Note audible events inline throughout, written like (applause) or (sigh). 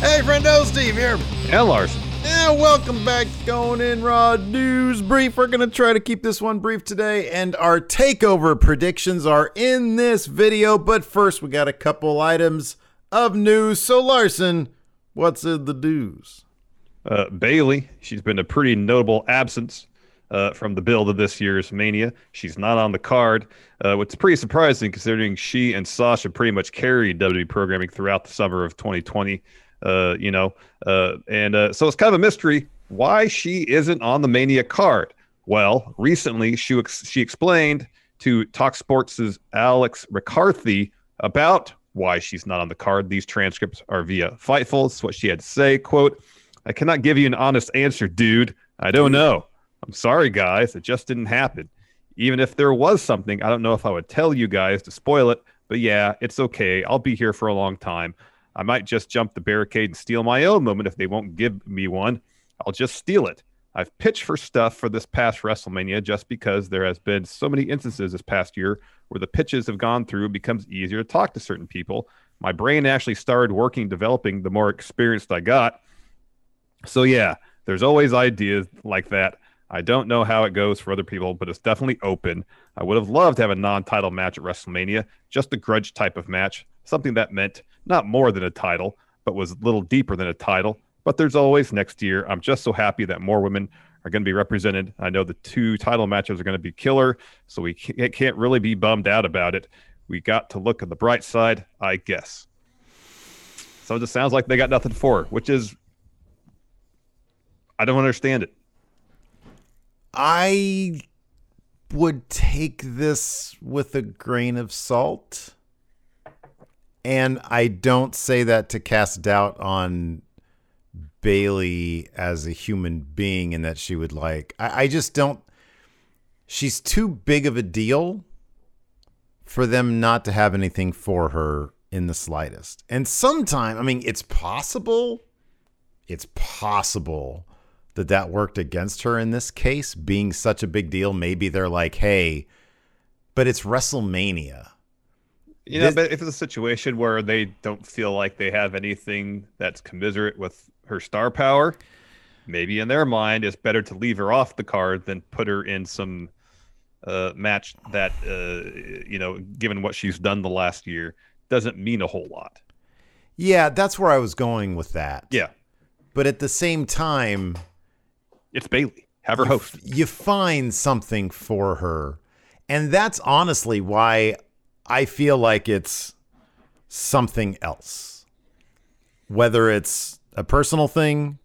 Hey, friendo, Steve here. And Larson. And welcome back to Going In Raw News Brief. We're going to try to keep this one brief today, and our takeover predictions are in this video. But first, we got a couple items of news. So, Larson, what's in the news? Uh, Bayley, she's been a pretty notable absence uh, from the build of this year's Mania. She's not on the card, uh, which is pretty surprising considering she and Sasha pretty much carried WWE programming throughout the summer of 2020. Uh, you know, uh, and uh, so it's kind of a mystery why she isn't on the Mania card. Well, recently she ex- she explained to Talk Sports' Alex McCarthy about why she's not on the card. These transcripts are via Fightful. It's what she had to say. Quote, I cannot give you an honest answer, dude. I don't know. I'm sorry, guys. It just didn't happen. Even if there was something, I don't know if I would tell you guys to spoil it. But yeah, it's okay. I'll be here for a long time. I might just jump the barricade and steal my own moment if they won't give me one. I'll just steal it. I've pitched for stuff for this past WrestleMania just because there has been so many instances this past year where the pitches have gone through, it becomes easier to talk to certain people. My brain actually started working, developing the more experienced I got. So yeah, there's always ideas like that. I don't know how it goes for other people, but it's definitely open. I would have loved to have a non-title match at WrestleMania, just a grudge type of match, something that meant not more than a title, but was a little deeper than a title. But there's always next year. I'm just so happy that more women are going to be represented. I know the two title matches are going to be killer, so we can't really be bummed out about it. We got to look on the bright side, I guess. So it just sounds like they got nothing for her, which is, I don't understand it. I would take this with a grain of salt. And I don't say that to cast doubt on Bayley as a human being and that she would like. I, I just don't. She's too big of a deal for them not to have anything for her in the slightest. And sometime, I mean, it's possible. It's possible that that worked against her in this case, being such a big deal. Maybe they're like, hey, but it's WrestleMania. You know, this, but if it's a situation where they don't feel like they have anything that's commiserate with her star power, maybe in their mind it's better to leave her off the card than put her in some uh, match that, uh, you know, given what she's done the last year, doesn't mean a whole lot. Yeah, that's where I was going with that. Yeah. But at the same time, it's Bayley. Have her you, host. You find something for her. And that's honestly why I feel like it's something else. Whether it's a personal thing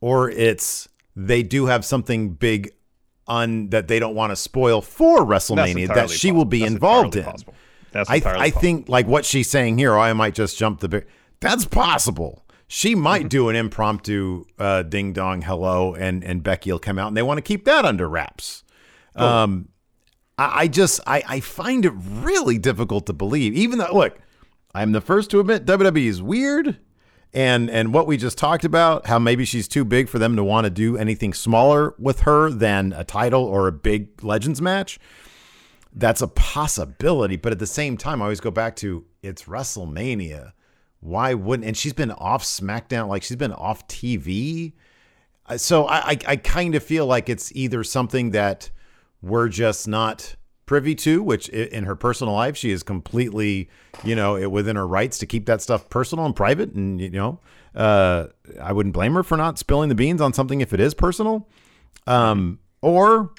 or it's they do have something big on that they don't want to spoil for WrestleMania that she possible. will be That's involved in. Possible. That's I, I think like what she's saying here, oh, I might just jump the big. That's possible. She might Mm-hmm. do an impromptu uh, ding dong hello, and and Becky will come out, and they want to keep that under wraps. Um, I, I just I, I find it really difficult to believe. Even though, look, I'm the first to admit WWE is weird, and and what we just talked about, how maybe she's too big for them to want to do anything smaller with her than a title or a big Legends match. That's a possibility, but at the same time, I always go back to it's WrestleMania. Why wouldn't? And she's been off SmackDown, like she's been off TV. Uh, So I, I, I kind of feel like it's either something that we're just not privy to, which in her personal life, she is completely, you know, within her rights to keep that stuff personal and private. And, you know, uh, I wouldn't blame her for not spilling the beans on something if it is personal. Um, or,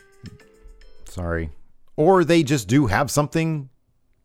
sorry, or they just do have something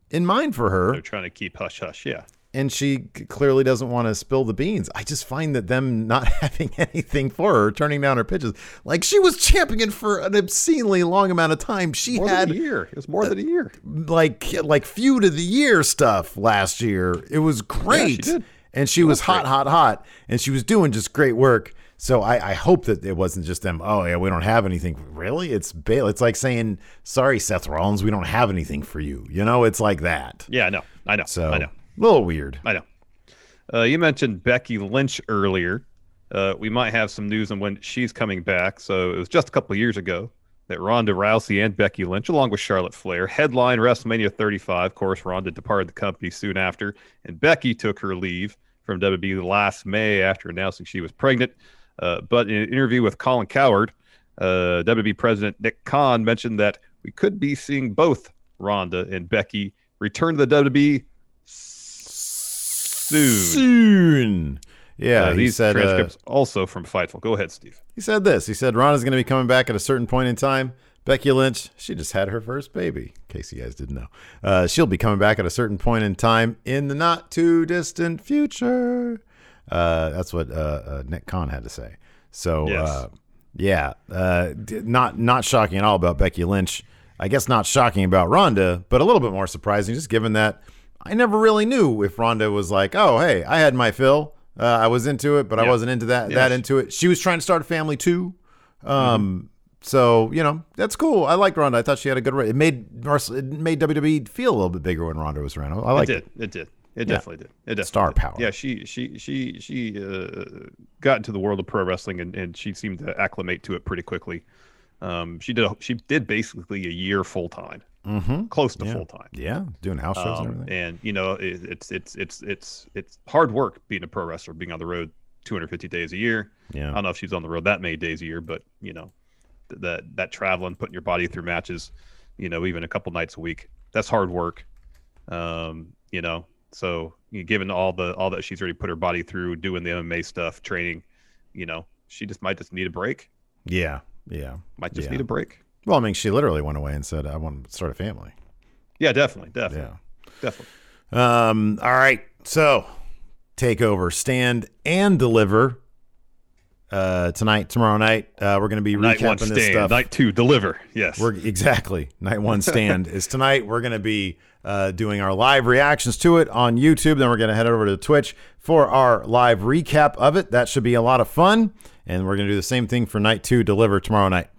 in mind for her. They're trying to keep hush hush. Yeah. And she clearly doesn't want to spill the beans. I just find that them not (laughs) having anything for her, turning down her pitches, like she was championing for an obscenely long amount of time. She More had than a year. It was more than a year. Uh, like like feud of the year stuff last year. It was great. did. And she was hot, hot, hot, and she was doing just great work. So I, I hope that it wasn't just them. Oh yeah, we don't have anything. Really, it's Bayley. It's like saying, "Sorry, Seth Rollins, we don't have anything for you." You know, it's like that. Yeah, I know. I know. So I know. A little weird. I know. Uh, you mentioned Becky Lynch earlier. Uh, we might have some news on when she's coming back. So it was just a couple years ago that Ronda Rousey and Becky Lynch, along with Charlotte Flair, headline WrestleMania 35. Of course, Ronda departed the company soon after, and Becky took her leave from WWE last May after announcing she was pregnant. Uh, but in an interview with Colin Cowherd, uh, WWE President Nick Khan mentioned that we could be seeing both Ronda and Becky return to the WWE soon. Soon. Yeah, Uh, he these said. Uh, transcripts also from Fightful. Go ahead, Steve. he said this. He said Ronda's going to be coming back at a certain point in time. Becky Lynch, she just had her first baby. In case you guys didn't know, uh, she'll be coming back at a certain point in time in the not too distant future. Uh, that's what uh, uh, Nick Khan had to say. So, Yes. uh, yeah, uh, not not shocking at all about Becky Lynch. I guess not shocking about Ronda, but a little bit more surprising, just given that I never really knew if Ronda was like, "Oh, hey, I had my fill. Uh, I was into it, but I wasn't into that Yeah, that into it." She was trying to start a family too. Mm-hmm. Um, so you know that's cool. I liked Ronda. I thought she had a good. It made it made WWE feel a little bit bigger when Ronda was around. I It did. It did. It Yeah. definitely did. It definitely Star did. power. Yeah, she she she she uh, got into the world of pro wrestling and, and she seemed to acclimate to it pretty quickly. Um, she did she did basically a year full time, Mm-hmm. close to Yeah. full time. Yeah, doing house shows and Um, everything. and you know it, it's it's it's it's it's hard work being a pro wrestler, being on the road 250 days a year. Yeah, I don't know if she's on the road that many days a year, but you know, th- that that traveling, putting your body through matches, you know, even a couple nights a week, that's hard work. Um, you know, so you given all the all that she's already put her body through, doing the MMA stuff, training, you know, she just might just need a break. yeah, yeah. Might just Yeah. need a break. Well, I mean, she literally went away and said, "I want to start a family." Yeah, definitely, definitely, Yeah. definitely. Um. All right. So, take over, stand and deliver. Uh, tonight, tomorrow night, uh, we're going to be Night recapping this stand, stuff. night two deliver. Yes. We're exactly night one stand is tonight. We're going to be uh, doing our live reactions to it on YouTube. Then we're going to head over to Twitch for our live recap of it. That should be a lot of fun. And we're going to do the same thing for night two, deliver tomorrow night.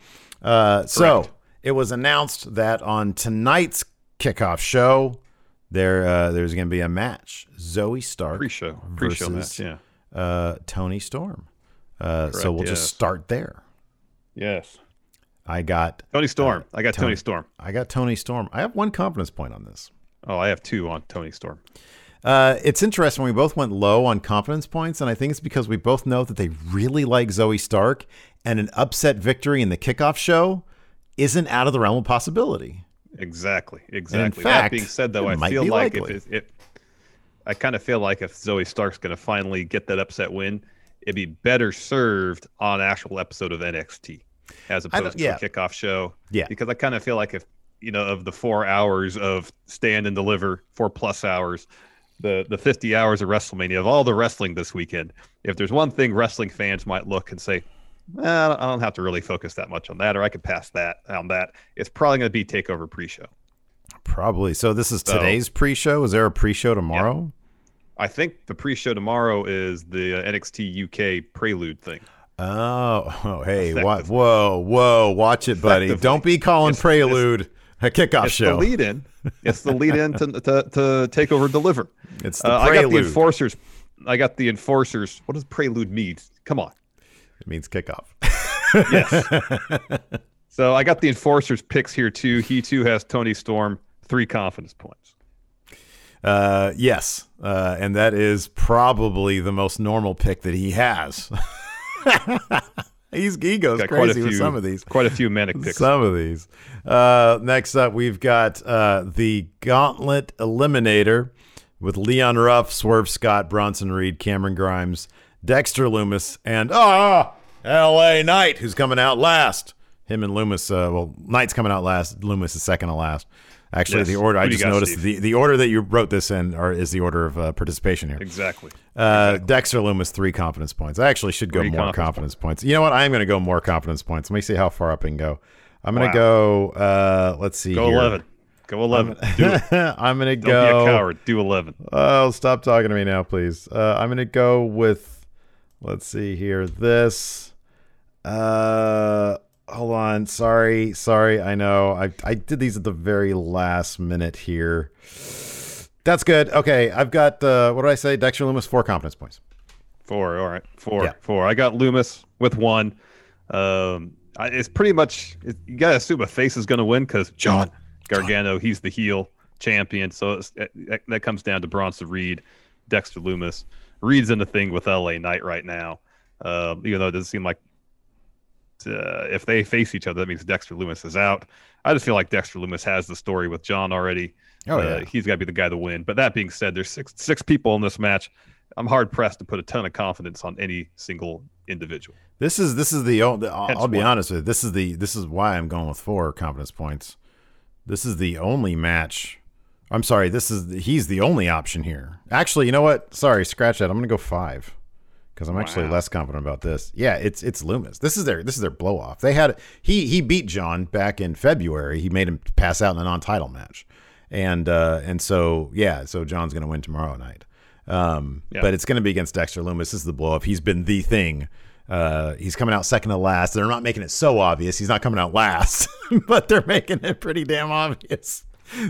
Uh, so it was announced that on tonight's kickoff show, there uh, there's going to be a match: Zoey Stark pre-show, pre-show versus match. Yeah. uh, Toni Storm. Uh, so we'll just start there. Yes. I got Toni Storm. I got Tony- Toni Storm. I got Toni Storm. I have one confidence point on this. Oh, I have two on Toni Storm. Uh, it's interesting. We both went low on confidence points, and I think it's because we both know that they really like Zoey Stark, and an upset victory in the kickoff show isn't out of the realm of possibility. Exactly. Exactly. fact, that being said, though, I feel like likely. if, if, I kind of feel like if Zoey Stark's going to finally get that upset win, it'd be better served on actual episode of NXT as opposed to yeah. a kickoff show. Yeah. Because I kind of feel like if you know of the four hours of stand and deliver, four plus hours, the the 50 hours of WrestleMania of all the wrestling this weekend, if there's one thing wrestling fans might look and say, well, I don't have to really focus that much on that, or I could pass that on that. It's probably going to be Takeover pre-show. Probably. So this is So- today's pre-show. Is there a pre-show tomorrow? I think the pre-show tomorrow is the uh, NXT UK Prelude thing. Oh, (laughs) oh, hey, Effectively. whoa, whoa, watch it, buddy. Don't be calling It's- Prelude a kickoff It's show. the lead-in. It's the lead-in to, to, to take over Deliver. It's the Uh, I got the enforcers. I got the enforcers. What does Prelude mean? Come on. it means kickoff. Yes. (laughs) so I got the enforcers picks here too. He too has Toni Storm three confidence points. Uh, yes, uh, and that is probably the most normal pick that he has. (laughs) He's he goes Got quite a crazy few. with some of these. Quite a few manic picks. Some of these. Uh, next up, we've got uh, the Gauntlet Eliminator with Leon Ruff, Swerve Scott, Bronson Reed, Cameron Grimes, Dexter Lumis, and ah, L.A. Knight, who's coming out last. Him and Lumis. Uh, well, Knight's coming out last. Lumis is second to last. Actually, Yes. the order I just got, noticed Steve? the, the order that you wrote this in are, is the order of uh, participation here. Exactly. Uh, Dexter Lumis three confidence points. I actually should go Three more confidence confidence, points. You know what? I am going to go more confidence points. Let me see how far up I can go. I'm going Wow. to go. Uh, let's see. Go here. 11. Go 11. Do it. (laughs) I'm going to go. Don't be a coward. Do 11. Oh, stop talking to me now, please. Uh, I'm gonna go with. Let's see here. This. Uh, hold on. Sorry, sorry. I know. I I did these at the very last minute here. That's good. Okay, I've got. Uh, what did I say? Dexter Lumis four confidence points. Four. All right. Four. Yeah. Four. I got Lumis with one. Um, I, it's pretty much it, you got to assume a face is going to win because John Gargano, he's the heel champion. So it's, that, that comes down to Bronson Reed, Dexter Lumis. Reed's in the thing with LA Knight right now. Uh, even though it doesn't seem like uh, if they face each other, that means Dexter Lumis is out. I just feel like Dexter Lumis has the story with John already. Oh, Uh, yeah. he's got to be the guy to win. But that being said, there's six six people in this match. I'm hard pressed to put a ton of confidence on any single individual. This is this is the. o- the- I'll, I'll be one. honest with you. This is the this is why I'm going with four confidence points. This is the only match. I'm sorry. This is he's the only option here. Actually, you know what? Sorry, scratch that. I'm gonna go five because I'm actually Wow. less confident about this. Yeah, it's it's Lumis. This is their this is their blow off. They had he he beat John back in February. He made him pass out in a non title match, and uh, and so yeah, so John's gonna win tomorrow night. Um, Yeah. but it's gonna be against Dexter Lumis. This is the blow off. He's been the thing. Uh, he's coming out second to last. They're not making it so obvious. He's not coming out last, (laughs) but they're making it pretty damn obvious.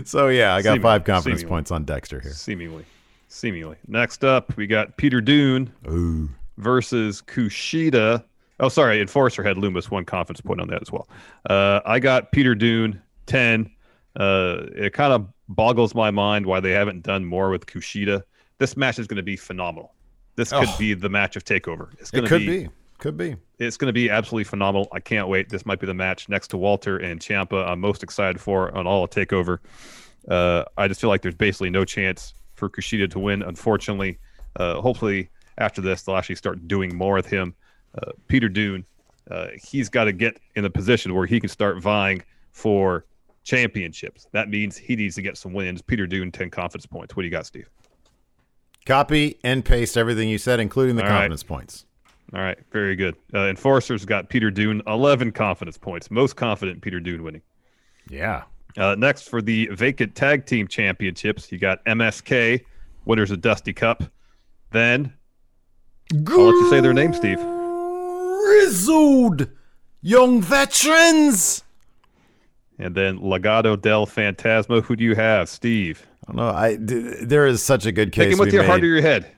So yeah, I got Seemingly, five confidence seemingly. points on Dexter here. Seemingly, seemingly. Next up, we got Peter Dunne Ooh. versus Kushida. Oh, sorry, Enforcer had Lumis one confidence point on that as well. Uh, I got Peter Dunne ten. Uh, it kind of boggles my mind why they haven't done more with Kushida. This match is going to be phenomenal. This could Oh. be the match of Takeover. It's going It to could be. Could be. it's going to be absolutely phenomenal. I can't wait. This might be the match next to Walter and Ciampa. I'm most excited for on all of Takeover. Uh, I just feel like there's basically no chance for Kushida to win. Unfortunately, uh, hopefully after this they'll actually start doing more with him. Uh, Peter Dunne, uh, he's got to get in a position where he can start vying for championships. That means he needs to get some wins. Peter Dunne, ten confidence points. What do you got, Steve? Copy and paste everything you said, including the All right. confidence points. All right, very good. Uh, Enforcers got Peter Dunne, 11 confidence points. Most confident Peter Dunne winning. Yeah. Uh, next for the vacant tag team championships, you got MSK, winners of Dusty Cup. Then I'll let you say their name, Steve. Grizzled young veterans. And then Legado del Fantasma. Who do you have, Steve? I don't know. I d- there is such a good case. Pick him with your made. heart or your head.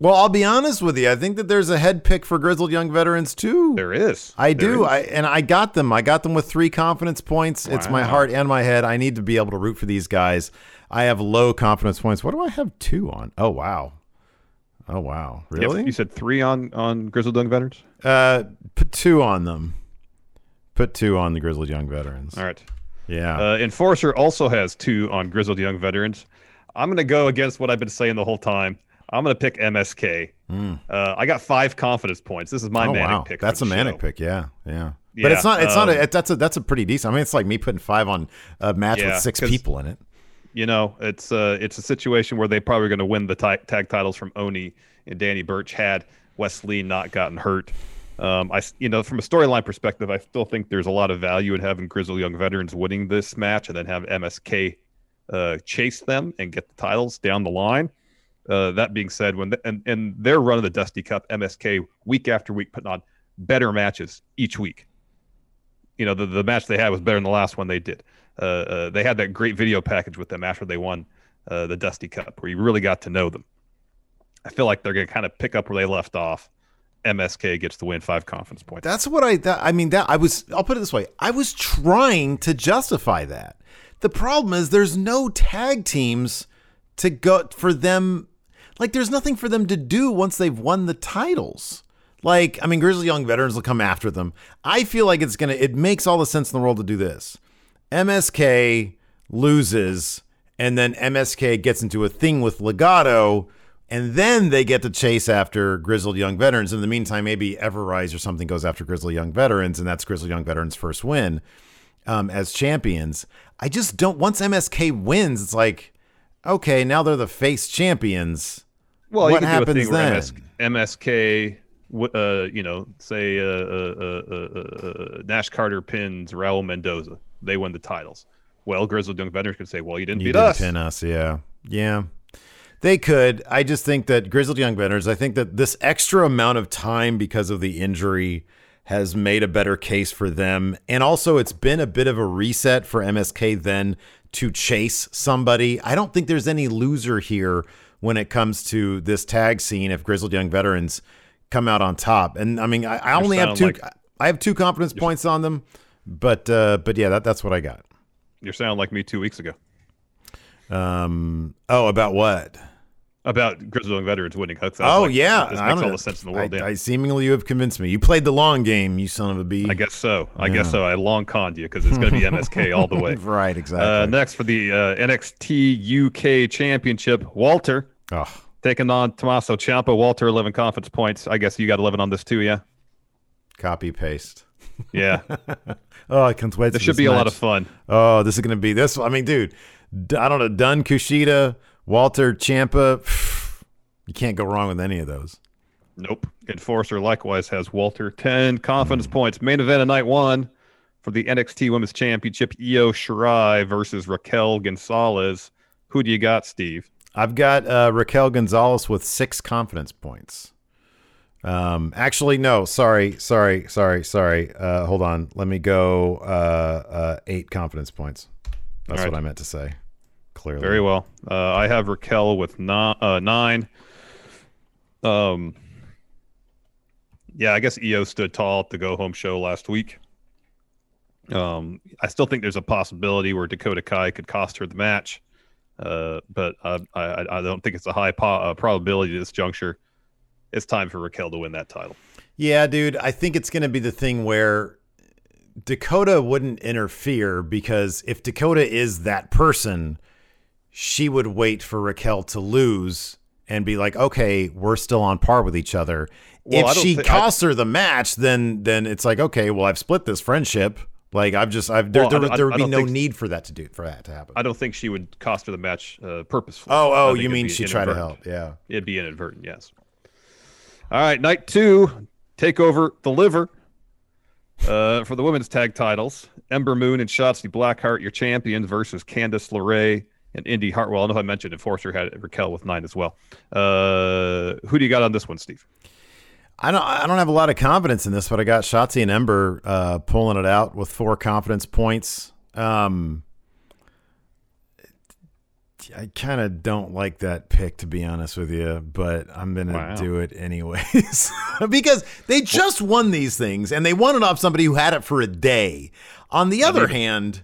Well, I'll be honest with you. I think that there's a head pick for grizzled young veterans too. There is. I There do. is. I and I got them. I got them with three confidence points. It's my heart and my head. I need to be able to root for these guys. I have low confidence points. What do I have two on? Oh wow. Oh wow. Really? You said three on on Grizzled Young Veterans. Uh, put two on them. Put two on the grizzled young veterans. All right. Yeah. Uh, Enforcer also has two on Grizzled Young Veterans. I'm going to go against what I've been saying the whole time. I'm going to pick MSK. Uh, I got five confidence points. This is my oh manic wow. pick. That's a manic show. pick. Yeah. Yeah. Yeah, but it's not. It's not. um, A, that's a. That's a pretty decent. I mean, it's like me putting five on a match Yeah, with six people in it. You know, it's uh, it's a situation where they probably going to win the ti- tag titles from Oney and Danny Burch had Wesley not gotten hurt. Um, I, you know, from a storyline perspective, I still think there's a lot of value in having Grizzle Young Veterans winning this match and then have MSK uh, chase them and get the titles down the line. Uh, that being said, when the, and, and their run of the Dusty Cup, MSK week after week putting on better matches each week. You know, the, the match they had was better than the last one they did. Uh, uh, they had that great video package with them after they won uh, the Dusty Cup, where you really got to know them. I feel like they're going to kind of pick up where they left off. MSK gets the win, five conference points. That's what I. That, I mean, that I was. I'll put it this way. I was trying to justify that. The problem is there's no tag teams to go for them. Like, there's nothing for them to do once they've won the titles. Like, I mean, Grizzly Young Veterans will come after them. I feel like it's gonna. It makes all the sense in the world to do this. MSK loses, and then MSK gets into a thing with Legado and then they get to chase after grizzled young veterans. In the meantime, maybe Ever-Rise or something goes after grizzled young veterans, and that's grizzled young veterans' first win um, as champions. I just don't. Once MSK wins, it's like, okay, now they're the face champions. Well, what you could do a happens where then? MS, MSK, uh, you know, say uh, uh, uh, uh, uh, Nash Carter pins Raul Mendoza. They win the titles. Well, grizzled young veterans could say, "Well, you didn't You beat didn't us." pin us, yeah, yeah. They could. I just think that grizzled young veterans. I think that this extra amount of time because of the injury has made a better case for them, and also it's been a bit of a reset for MSK then to chase somebody. I don't think there's any loser here when it comes to this tag scene if grizzled young veterans come out on top. And I mean, I, I only have two. Like, I have two confidence points on them, but uh, but yeah, that, that's what I got. You're sounding like me two weeks ago Um. Oh, about what? About grizzled veterans winning. Sounds Oh like- yeah, this makes all the sense in the world. I, yeah. I seemingly you have convinced me. You played the long game, you son of a bee. I guess so. I guess so. I long conned you because it's going to be (laughs) MSK all the way. (laughs) right, exactly. Uh, next for the uh, NXT UK Championship, Walter oh, taking on Tommaso Ciampa. Walter, 11 confidence points. I guess you got 11 on this too, yeah? copy paste. Yeah. (laughs) Oh, I can't wait. This should be a lot of fun. Oh, this is going to be this. I mean, dude, I don't know. Dunne, Kushida, Walter, Ciampa. You can't go wrong with any of those. Nope. Enforcer likewise has Walter 10 confidence points. Main event of night one for the NXT Women's Championship, Io Shirai versus Raquel Gonzalez. Who do you got, Steve? I've got uh, Raquel Gonzalez with six confidence points. Um, actually, no. Sorry, sorry, sorry, sorry. Uh, hold on. Let me go. Uh, uh, eight confidence points. That's right. what I meant to say. Clearly, Very well. Uh, I have Raquel with no, uh, nine. Um, yeah, I guess Io stood tall at the go home show last week. Um, I still think there's a possibility where Dakota Kai could cost her the match, uh, but I, I, I don't think it's a high po- uh, probability at this juncture. It's time for Raquel to win that title. Yeah, dude. I think it's going to be the thing where Dakota wouldn't interfere because if Dakota is that person, she would wait for Raquel to lose and be like, "Okay, we're still on par with each other." Well, if she I- costs her the match, then then it's like, "Okay, well, I've split this friendship." Like I've just I've there Well, there, I- there would I be no need for that to do for that to happen. I don't think she would cost her the match uh, purposefully. Oh, oh, you mean she tried to help? Yeah. It'd be inadvertent, yes. All right, night two, take over Deliver uh, for the women's tag titles. Ember Moon and Shotzi Blackheart, your champions, versus Candice LeRae and Indy Hartwell. I know I mentioned Enforcer had Raquel with nine as well. Uh, who do you got on this one, Steve? I don't. I don't have a lot of confidence in this, but I got Shotzi and Ember uh, pulling it out with four confidence points. Um, I kind of don't like that pick, to be honest with you, but I'm gonna Wow. do it anyways (laughs) because they just won these things and they won it off somebody who had it for a day. On the other hand,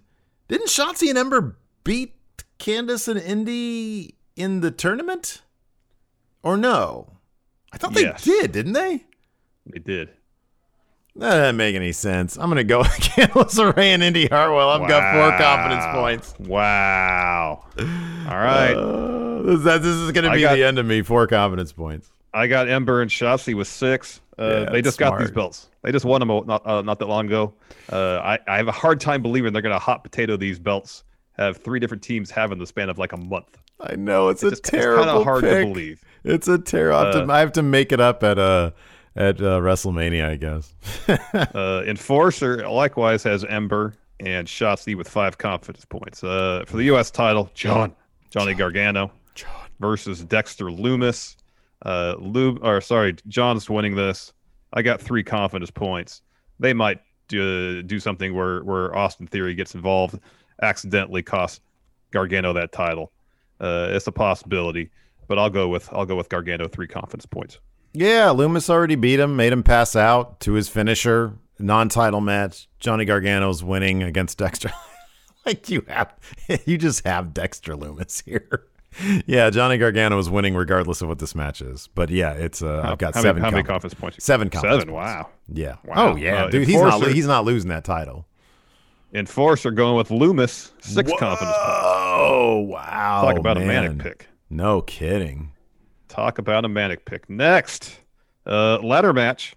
didn't Shotzi and Ember beat Candice and Indy in the tournament, or no? I thought they did, didn't they? They did. That doesn't make any sense. I'm gonna go (laughs) with Candice LeRae and Indy Hartwell. I've got four confidence points. Wow. All right. Uh, this, this is gonna be got- the end of me. Four confidence points. I got Ember and Shotzi with six. Uh, Yeah, they just got these belts. They just won them not uh, not that long ago. Uh, I, I have a hard time believing they're going to hot potato these belts. Have three different teams have in the span of like a month. I know it's, It's, a just, it's kind of hard pick. to believe. It's a terrible. I, have to- Uh, I have to make it up at uh at uh, WrestleMania, I guess. (laughs) Uh, Enforcer likewise has Ember and Shotzi with five confidence points. Uh, for the U.S. title, John Johnny Gargano versus Dexter Lumis. Uh, Lu- or sorry, John's winning this. I got three confidence points. They might do, do something where where Austin Theory gets involved, accidentally cost Gargano that title. Uh, it's a possibility, but I'll go with I'll go with Gargano three confidence points. yeah, Lumis already beat him, made him pass out to his finisher, non-title match. Johnny Gargano's winning against Dexter. (laughs) like you have, (laughs) you just have Dexter Lumis here. (laughs) Yeah, Johnny Gargano is winning regardless of what this match is. But yeah, it's uh, I've got how seven. Many, how many confidence points? Seven confidence Seven. points. Wow. Yeah. Wow. Oh yeah, Uh, dude. He's not. He's not losing that title. Enforcer going with Lumis, six confidence points. Oh wow! Talk about man. a manic pick. No kidding. Talk about a manic pick. Next, uh, ladder match.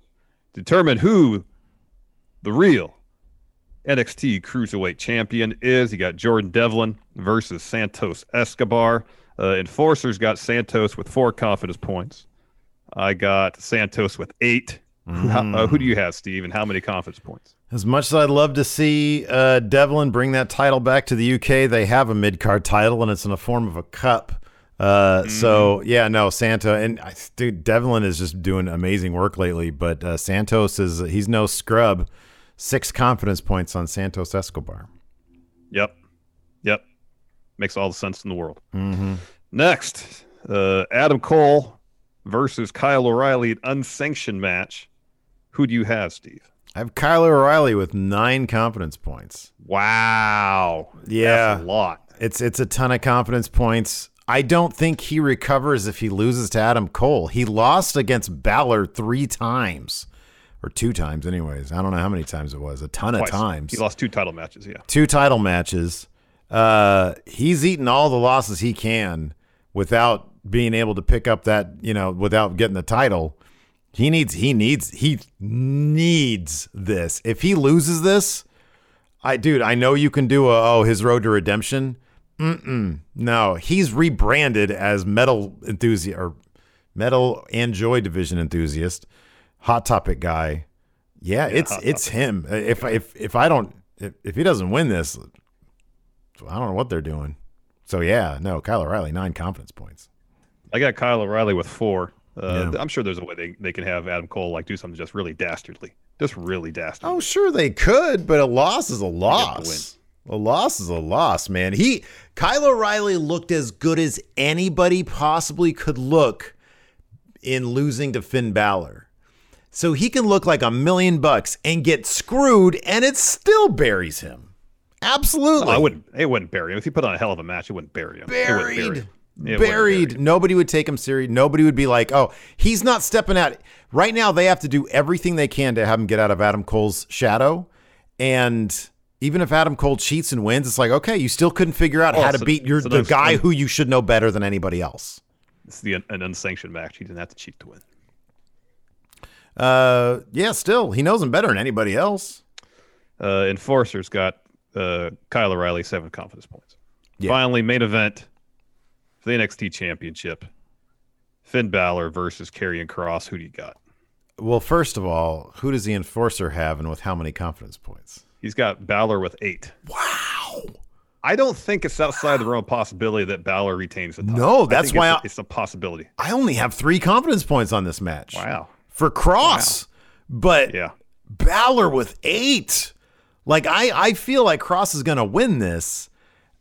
Determine who the real NXT Cruiserweight Champion is. You got Jordan Devlin versus Santos Escobar. Uh, Enforcers got Santos with four confidence points. I got Santos with 8 Who, how- uh, who do you have, Steve, and how many confidence points? As much as I'd love to see uh, Devlin bring that title back to the UK, they have a mid card title and it's in the form of a cup. Uh, So yeah, no Santa and I- dude Devlin is just doing amazing work lately. But uh, Santos is he's no scrub. Six confidence points on Santos Escobar. Yep. Yep. Makes all the sense in the world. Next, uh, Adam Cole versus Kyle O'Reilly, an unsanctioned match. Who do you have, Steve? I have Kyle O'Reilly with nine confidence points. Wow. Yeah. That's a lot. It's it's a ton of confidence points. I don't think he recovers if he loses to Adam Cole. He lost against Balor three times, or two times, anyways. I don't know how many times it was. A ton Twice. of times. He lost two title matches, yeah. two title matches. Uh, he's eaten all the losses he can without being able to pick up that, you know, without getting the title. He needs, he needs, he needs this. If he loses this, I, dude, I know you can do a, oh, his road to redemption. Mm-mm. No, he's rebranded as metal enthusiast or metal and joy division enthusiast, hot topic guy. Yeah, it's Hot it's him. Uh, if if if I don't if, if he doesn't win this, I don't know what they're doing. So yeah, no, Kyle O'Reilly nine confidence points. I got Kyle O'Reilly with four. Uh, Yeah. I'm sure there's a way they, they can have Adam Cole like do something just really dastardly. Just really dastardly. Oh, sure they could, but a loss is a loss. A loss is a loss, man. He Kyle O'Reilly looked as good as anybody possibly could look in losing to Finn Balor. So he can look like a million bucks and get screwed, and it still buries him. Absolutely. No, I wouldn't. It wouldn't bury him. If he put on a hell of a match, it wouldn't bury him. It wouldn't bury buried. him. It Buried. Nobody would take him serious. Nobody would be like, oh, he's not stepping out. Right now, they have to do everything they can to have him get out of Adam Cole's shadow. And even if Adam Cole cheats and wins, it's like, okay, you still couldn't figure out Oh, how to beat your so the guy um, who you should know better than anybody else. It's the an unsanctioned match. He didn't have to cheat to win. Uh, yeah, still, he knows him better than anybody else. Uh, Enforcers got uh, Kyle O'Reilly seven confidence points. Yeah. Finally, main event the NXT Championship: Finn Balor versus Karrion Kross. Who do you got? Well, first of all, who does the enforcer have and with how many confidence points? He's got Balor with eight. Wow. I don't think it's outside the realm of possibility that Balor retains the title. No, that's why it's, I- it's a possibility. I only have three confidence points on this match. Wow. For Kross. But Yeah. Balor with eight. Like I, I feel like Kross is gonna win this.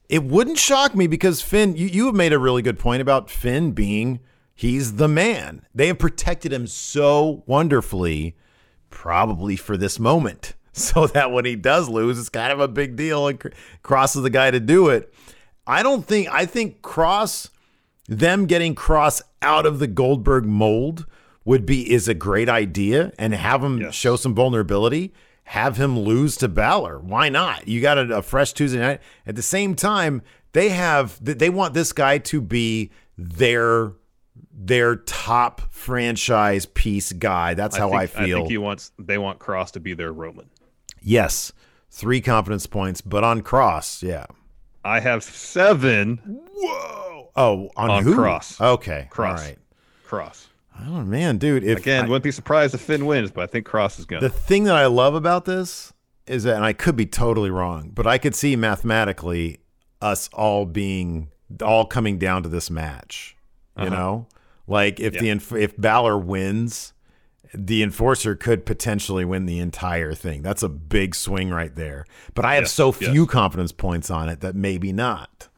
It wouldn't shock me because Finn, you, you have made a really good point about Finn being he's the man. They have protected him so wonderfully, probably for this moment. (laughs) So that when he does lose, it's kind of a big deal. And Cr- Kross is the guy to do it. I don't think I think Kross them getting Kross out of the Goldberg mold would be is a great idea and have him Yes. show some vulnerability. Have him lose to Balor. Why not? You got a, a fresh Tuesday night. At the same time, they have they want this guy to be their their top franchise piece guy. That's how I, think, feel. I think he wants. They want Kross to be their Roman. yes, three confidence points, but on Kross, yeah. I have seven Whoa! Oh, on, On who? Kross. Okay, Kross. All right. Kross. Oh man, dude. If Again, I- wouldn't be surprised if Finn wins, but I think Kross is gonna. The thing that I love about this is that, and I could be totally wrong, but I could see mathematically us all being all coming down to this match. You uh-huh. know, like if the if Balor wins, the enforcer could potentially win the entire thing. That's a big swing right there. But I have Yes, so yes. few confidence points on it that maybe not.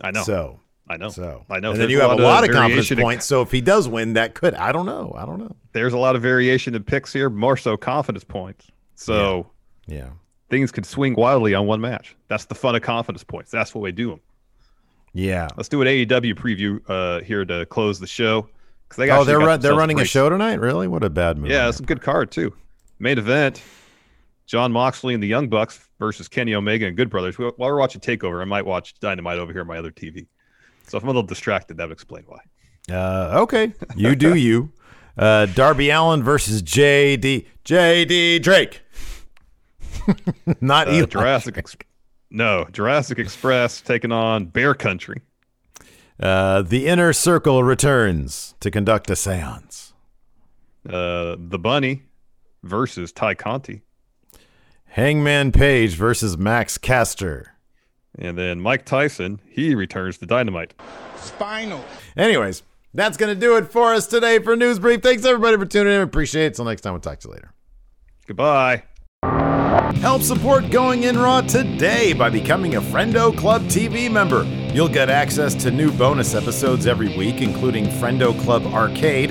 I know. So. I know. So I know. and then you have a lot of confidence variation points. So if he does win, that could I don't know. I don't know. There's a lot of variation in picks here, more so confidence points. So Yeah. things could swing wildly on one match. That's the fun of confidence points. That's what we do them. Yeah. Let's do an AEW preview uh, here to close the show. 'Cause they Oh, they're run, they're running a show tonight. Really? What a bad move. Yeah, it's a good card too. Main event: Jon Moxley and the Young Bucks versus Kenny Omega and Good Brothers. While we're watching Takeover, I might watch Dynamite over here on my other TV. So if I'm a little distracted, that would explain why. Uh, okay, you do (laughs) you. Uh, Darby Allin versus JD JD Drake. (laughs) Not Uh. Jurassic. Ex- no, Jurassic Express taking on Bear Country. Uh, the Inner Circle returns to conduct a séance. Uh, the Bunny versus Tay Conti. Hangman Page versus Max Caster. And then Mike Tyson, he returns to Dynamite. Spinal. Anyways, that's going to do it for us today for News Brief. Thanks everybody for tuning in. Appreciate it. Till next time, we'll talk to you later. Goodbye. Help support Going In Raw today by becoming a Friendo Club TV member. You'll get access to new bonus episodes every week, including Friendo Club Arcade,